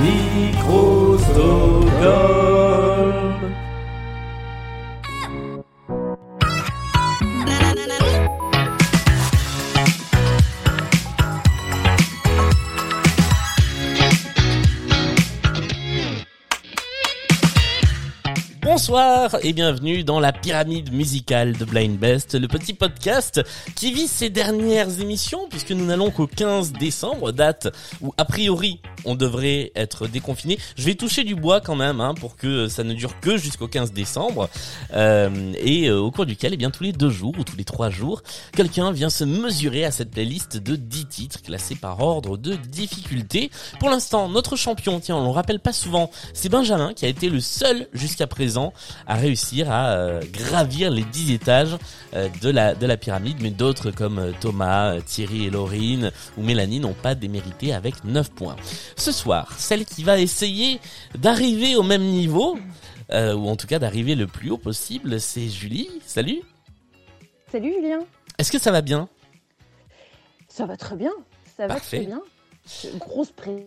Microsoft. Bonsoir et bienvenue dans la pyramide musicale de Blind Best, le petit podcast qui vit ses dernières émissions puisque nous n'allons qu'au 15 décembre, date où a priori on devrait être déconfiné. Je vais toucher du bois quand même hein, pour que ça ne dure que jusqu'au 15 décembre euh, et euh, au cours duquel, eh bien tous les deux jours ou tous les trois jours, quelqu'un vient se mesurer à cette playlist de 10 titres classés par ordre de difficulté. Pour l'instant, notre champion, tiens, on le rappelle pas souvent, c'est Benjamin qui a été le seul jusqu'à présent à réussir à euh, gravir les 10 étages euh, de la de la pyramide, mais d'autres comme euh, Thomas, Thierry et Laurine ou Mélanie n'ont pas démérité avec 9 points. Ce soir, celle qui va essayer d'arriver au même niveau, ou en tout cas d'arriver le plus haut possible, c'est Julie. Salut Salut Julien. Est-ce que ça va bien? Ça va très bien. Ça va Parfait. très bien. Grosse pression,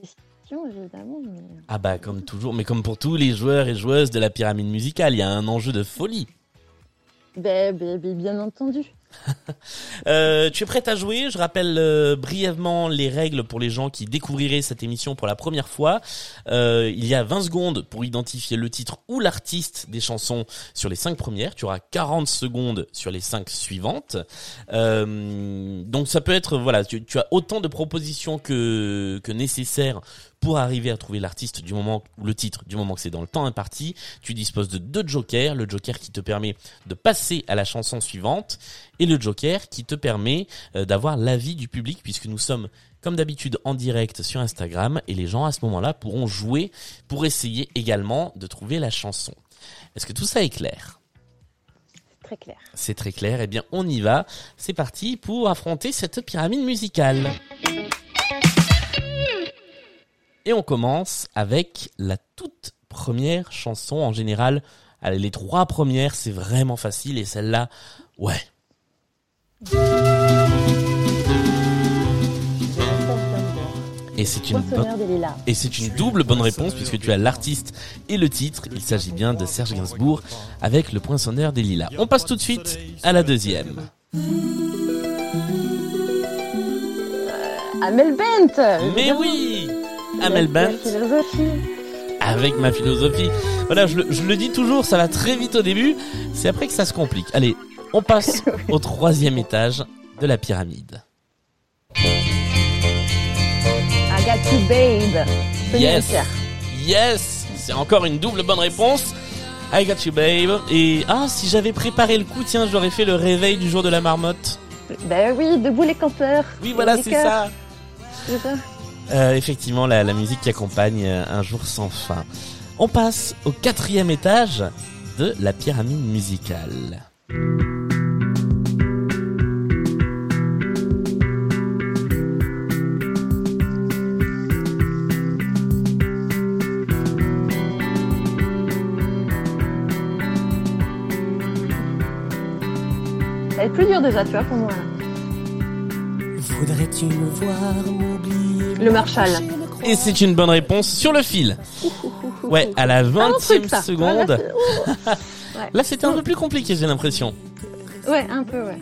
évidemment. mais- Ah bah comme toujours, mais comme pour tous les joueurs et joueuses de la pyramide musicale, il y a un enjeu de folie. Ben, ben, ben, bien entendu. Euh, tu es prête à jouer? Je rappelle euh, brièvement les règles pour les gens qui découvriraient cette émission pour la première fois. Euh, il y a 20 secondes pour identifier le titre ou l'artiste des chansons sur les 5 premières. Tu auras 40 secondes sur les 5 suivantes. Donc ça peut être voilà, tu, tu as autant de propositions que que nécessaire pour arriver à trouver l'artiste du moment ou le titre du moment que c'est dans le temps imparti. Tu disposes de deux jokers, le joker qui te permet de passer à la chanson suivante et le joker qui te permet euh, d'avoir l'avis du public puisque nous sommes comme d'habitude en direct sur Instagram et les gens à ce moment-là pourront jouer pour essayer également de trouver la chanson. Est-ce que tout ça est clair? C'est très clair. C'est très clair, eh bien on y va. C'est parti pour affronter cette pyramide musicale. Et on commence avec la toute première chanson en général. Allez, les trois premières, c'est vraiment facile et celle-là, ouais. Et c'est une bonne et c'est une double bonne réponse puisque tu as l'artiste et le titre. Il s'agit bien de Serge Gainsbourg avec le poinçonneur des lilas. On passe tout de suite à la deuxième. Amel Bent Mais oui Amel Bent philosophie. avec ma philosophie. Voilà, je le, je le dis toujours, ça va très vite au début. C'est après que ça se complique. Allez, on passe au troisième étage de la pyramide. I got you, babe. Yes. Yes C'est encore une double bonne réponse. I got you, babe. Et ah, si j'avais préparé le coup, tiens, j'aurais fait le réveil du jour de la marmotte. Ben oui, debout les campeurs. Oui, voilà, c'est ça. c'est ça. Euh, effectivement, la, la musique qui accompagne euh, un jour sans fin. On passe au quatrième étage de la pyramide musicale. Ça va être plus dur déjà, tu vois, pour moi. là. Voudrais-tu me voir Le Marshall. Et c'est une bonne réponse sur le fil. Ouais, à la Ah, un 20 truc, ça. seconde. Là, c'était un peu plus compliqué, j'ai l'impression. Ouais, un peu, ouais.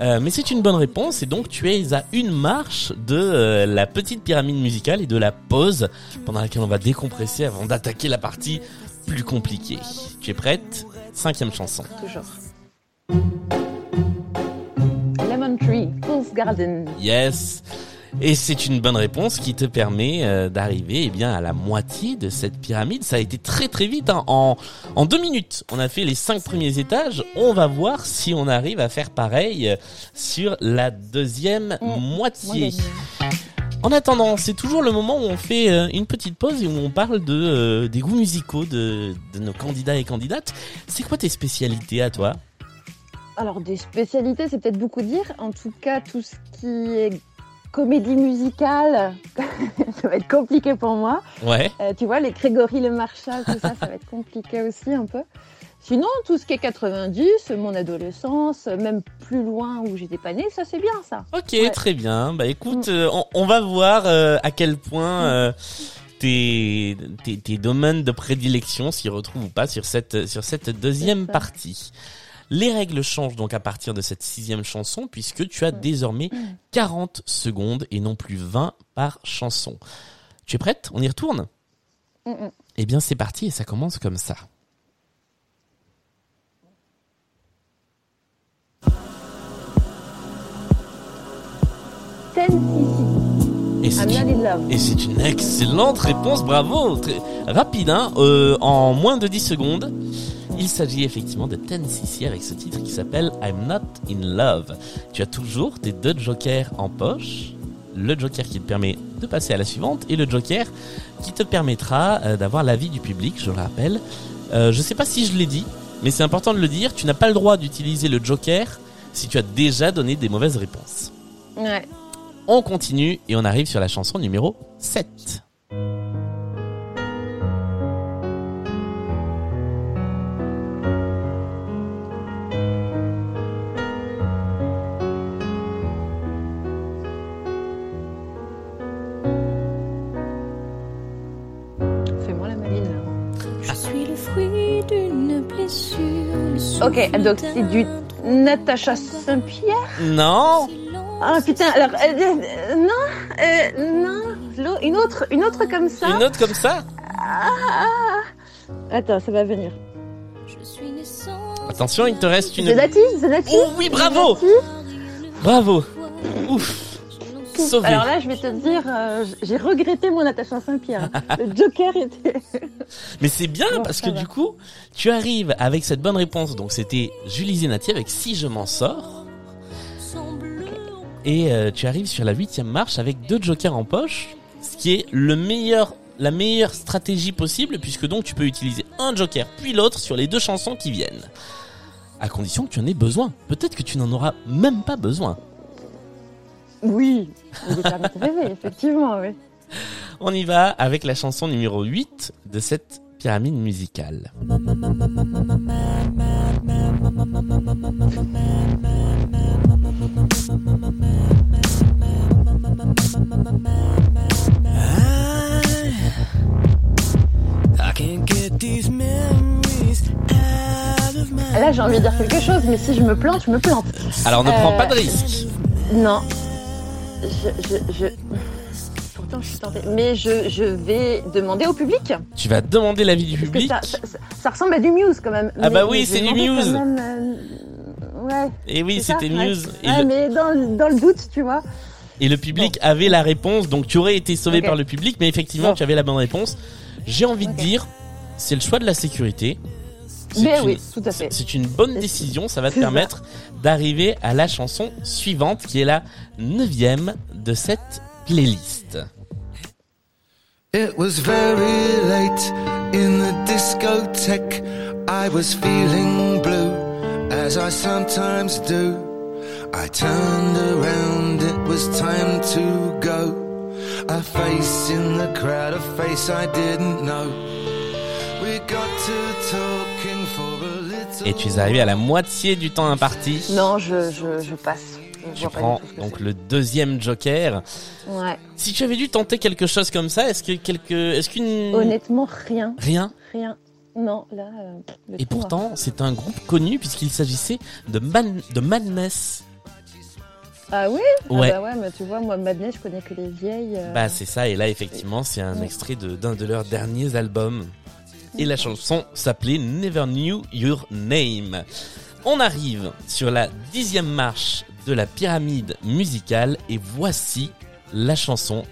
Euh, mais c'est une bonne réponse et donc tu es à une marche de euh, la petite pyramide musicale et de la pause pendant laquelle on va décompresser avant d'attaquer la partie plus compliquée. Tu es prête? Cinquième chanson. Toujours. Lemon Tree, Fool's Garden. Yes. Et c'est une bonne réponse qui te permet euh, d'arriver eh bien à la moitié de cette pyramide. Ça a été très très vite. hein. En, en deux minutes, on a fait les cinq premiers étages. On va voir si on arrive à faire pareil euh, sur la deuxième Mm. Moi, moitié. En attendant, c'est toujours le moment où on fait euh, une petite pause et où on parle de euh, des goûts musicaux de, de nos candidats et candidates. C'est quoi tes spécialités à toi? Alors, des spécialités, c'est peut-être beaucoup dire. En tout cas, tout ce qui est comédie musicale, ça va être compliqué pour moi. Ouais. Euh, tu vois, les Grégory Le Marchal, tout ça, ça va être compliqué aussi un peu. Sinon, tout ce qui est 90, mon adolescence, même plus loin où j'étais pas née, ça c'est bien ça. Ok, Ouais. très bien. Bah écoute, Mm. euh, on, on va voir euh, à quel point euh, tes, tes, tes domaines de prédilection s'y retrouvent ou pas sur cette, sur cette deuxième partie. Les règles changent donc à partir de cette sixième chanson puisque tu as désormais 40 secondes et non plus 20 par chanson. Tu es prête? On y retourne? Eh bien c'est parti et ça commence comme ça. C'est une-. Et c'est une excellente réponse, bravo Très rapide, hein euh, en moins de 10 secondes. Il s'agit effectivement de Tennessee avec ce titre qui s'appelle I'm Not In Love. Tu as toujours tes deux jokers en poche. Le joker qui te permet de passer à la suivante et le joker qui te permettra euh, d'avoir l'avis du public, je le rappelle. Euh, je sais pas si je l'ai dit, mais c'est important de le dire. Tu n'as pas le droit d'utiliser le joker si tu as déjà donné des mauvaises réponses. Ouais. On continue et on arrive sur la chanson numéro 7. Ok, donc c'est du Natacha Saint-Pierre. Non. Ah putain, alors euh, euh, non, euh, non, une autre, une autre comme ça. Une autre comme ça Ah, Attends, ça va venir. Attention, il te reste une... Zenati, Zenati. Oh oui, bravo. Bravo Ouf Sauvé Alors là, je vais te dire, euh, j'ai regretté mon Natacha Saint-Pierre. Le Joker était. Mais c'est bien Bon, parce que va. du coup, tu arrives avec cette bonne réponse. Donc c'était Julie Zenati avec Si je m'en sors. Et euh, tu arrives sur la huitième marche avec deux jokers en poche. Ce qui est le meilleur, la meilleure stratégie possible puisque donc tu peux utiliser un joker puis l'autre sur les deux chansons qui viennent. À condition que tu en aies besoin. Peut-être que tu n'en auras même pas besoin. Oui, il est permis de rêver, effectivement, oui. On y va avec la chanson numéro 8 de cette pyramide musicale. My Là, j'ai envie de dire quelque chose, mais si je me plante, je me plante. Alors ne Euh, prends pas de risque. Non. Je, je, je... Pourtant, je suis tentée. Mais je, je vais demander au public. Tu vas demander l'avis du Parce public. ça, ça, ça- ça ressemble à du Muse quand même. Ah bah Mais- oui, mais je c'est du Muse. même, euh, Ouais. Et oui, c'était ouais. Muse. Et, Ouais, mais dans, le- dans le doute, tu vois. et le public avait la réponse, donc tu aurais été sauvé par le public, mais effectivement, Bon. tu avais la bonne réponse. J'ai envie de dire, c'est le choix de la sécurité. C'est Mais une- oui, tout à c'est- fait. C'est une bonne décision, ça va te permettre d'arriver à la chanson suivante, qui est la neuvième de cette playlist. It was very late in the discotheque. I was feeling blue, as I sometimes do. I turned around, it was time to go. A face in the crowd, a face I didn't know. Et tu es arrivé à la moitié du temps imparti. Non, je, je, je passe. Je Tu prends donc le deuxième joker. Ouais. Si tu avais dû tenter quelque chose comme ça, est-ce que quelque, est-ce qu'une Honnêtement, rien. rien Rien. Non, là. euh, Et pourtant, c'est un groupe connu puisqu'il s'agissait de Man, de Madness. Ah oui? Ouais. Ah bah ouais, mais tu vois, moi, Madness, je connais que les vieilles. euh, Bah c'est ça. Et là, effectivement, c'est un extrait de d'un de leurs derniers albums. Et la chanson s'appelait Never Knew Your Name. On arrive sur la dixième marche de la pyramide musicale et voici la chanson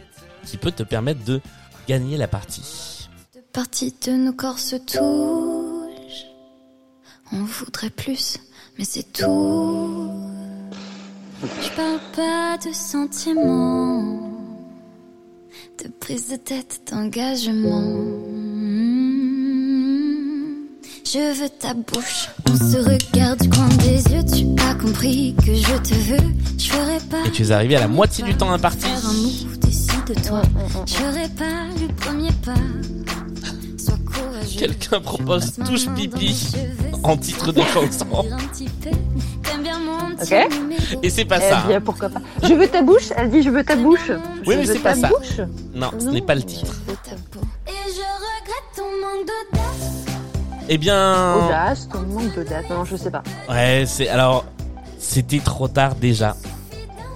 qui peut te permettre de gagner la partie. Deux parties de nos corps se touchent. On voudrait plus, mais c'est tout. Je parle pas de sentiments, de prise de tête, d'engagement. Je veux ta bouche, on se regarde du coin des yeux. Tu as compris que je te veux. Je ferai pas. Et tu es arrivé à la moitié du temps imparti. Faire un move, décide-toi. Je ferai pas le premier pas. Sois courageux. Quelqu'un propose touche pipi en titre de chanson. plaisir un petit peu. T'aimes bien mon petit Ok. numéro. Et c'est pas ça. dit, pourquoi pas. Je veux ta bouche Elle dit, je veux ta bouche. Oui, Je mais veux c'est pas ta ça. bouche Non, ce n'est pas le titre. Eh bien, Audace, ton manque d'audace. Non, je sais pas. ouais, c'est alors c'était trop tard déjà.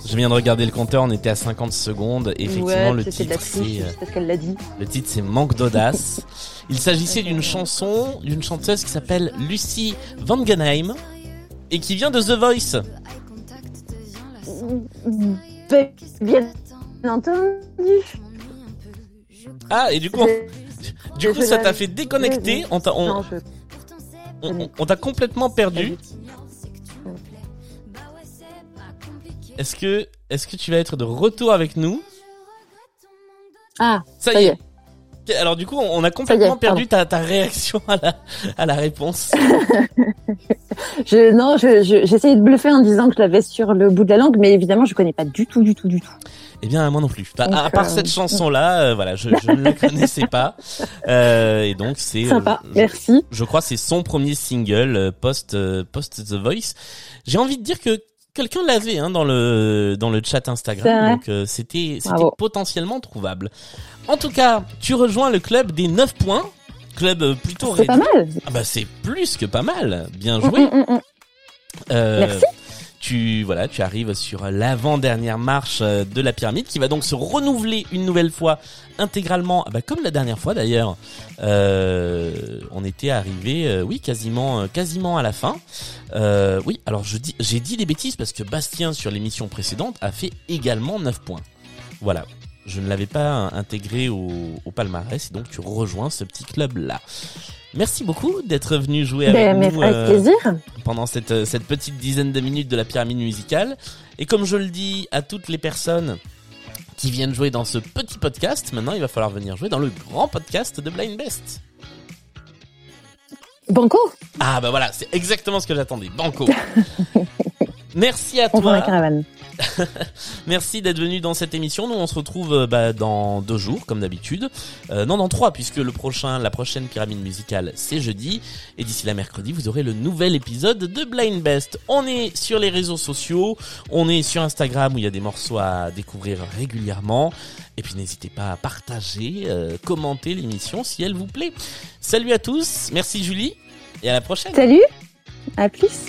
Je viens de regarder le compteur, on était à 50 secondes. Effectivement, ouais, le titre, c'est euh, parce qu'elle l'a dit. le titre, c'est Manque d'audace. Il s'agissait d'une chanson d'une chanteuse qui s'appelle Lucie Vangenheim et qui vient de The Voice. Bien entendu. Ah, et du coup, du coup, ça t'a fait déconnecter. On t'a, on, Non, je... on- on- on t'a complètement perdu. Est-ce que, est-ce que tu vas être de retour avec nous? Ah, Ça, ça y est. Alors du coup, on a complètement perdu ta, ta réaction à la, à la réponse. Je, non, je, je, j'essayais de bluffer en disant que je l'avais sur le bout de la langue, mais évidemment, je connais pas du tout, du tout, du tout. Eh bien, moi non plus. Bah, Donc, à part euh, cette chanson-là, euh, voilà, je, je ne la connaissais pas. Euh, et donc c'est, euh, Sympa, merci. je crois, que c'est son premier single euh, post euh, post The Voice. J'ai envie de dire que quelqu'un l'avait hein, dans le dans le chat Instagram, donc euh, c'était potentiellement trouvable. En tout cas, tu rejoins le club des 9 points, club euh, plutôt C'est pas réduit. mal. Ah bah c'est plus que pas mal. Bien Mm, joué. mm, mm. Euh, Merci. Tu voilà, tu arrives sur l'avant-dernière marche euh, de la pyramide qui va donc se renouveler une nouvelle fois intégralement, ah bah, comme la dernière fois d'ailleurs. Euh, on était arrivé, euh, oui, quasiment, quasiment à la fin. Oui, alors j'ai dit des bêtises parce que Bastien sur l'émission précédente a fait également 9 points. Voilà. Je ne l'avais pas intégré au, au palmarès et donc tu rejoins ce petit club là. Merci beaucoup d'être venu jouer avec Ben, mais nous. avec euh, plaisir. pendant cette, euh, cette petite dizaine de minutes de la pyramide musicale. Et comme je le dis à toutes les personnes qui viennent jouer dans ce petit podcast, maintenant il va falloir venir jouer dans le grand podcast de Blind Best. Banco, Ah bah voilà, c'est exactement ce que j'attendais. Banco. Merci à on toi. Merci d'être venu dans cette émission. Nous, on se retrouve euh, bah, dans deux jours, comme d'habitude. Euh, non, dans trois, puisque le prochain, la prochaine pyramide musicale, c'est jeudi. Et d'ici la mercredi, vous aurez le nouvel épisode de Blind Best. On est sur les réseaux sociaux. On est sur Instagram où il y a des morceaux à découvrir régulièrement. Et puis n'hésitez pas à partager, euh, commenter l'émission si elle vous plaît. Salut à tous. Merci Julie. Et à la prochaine. Salut, à plus.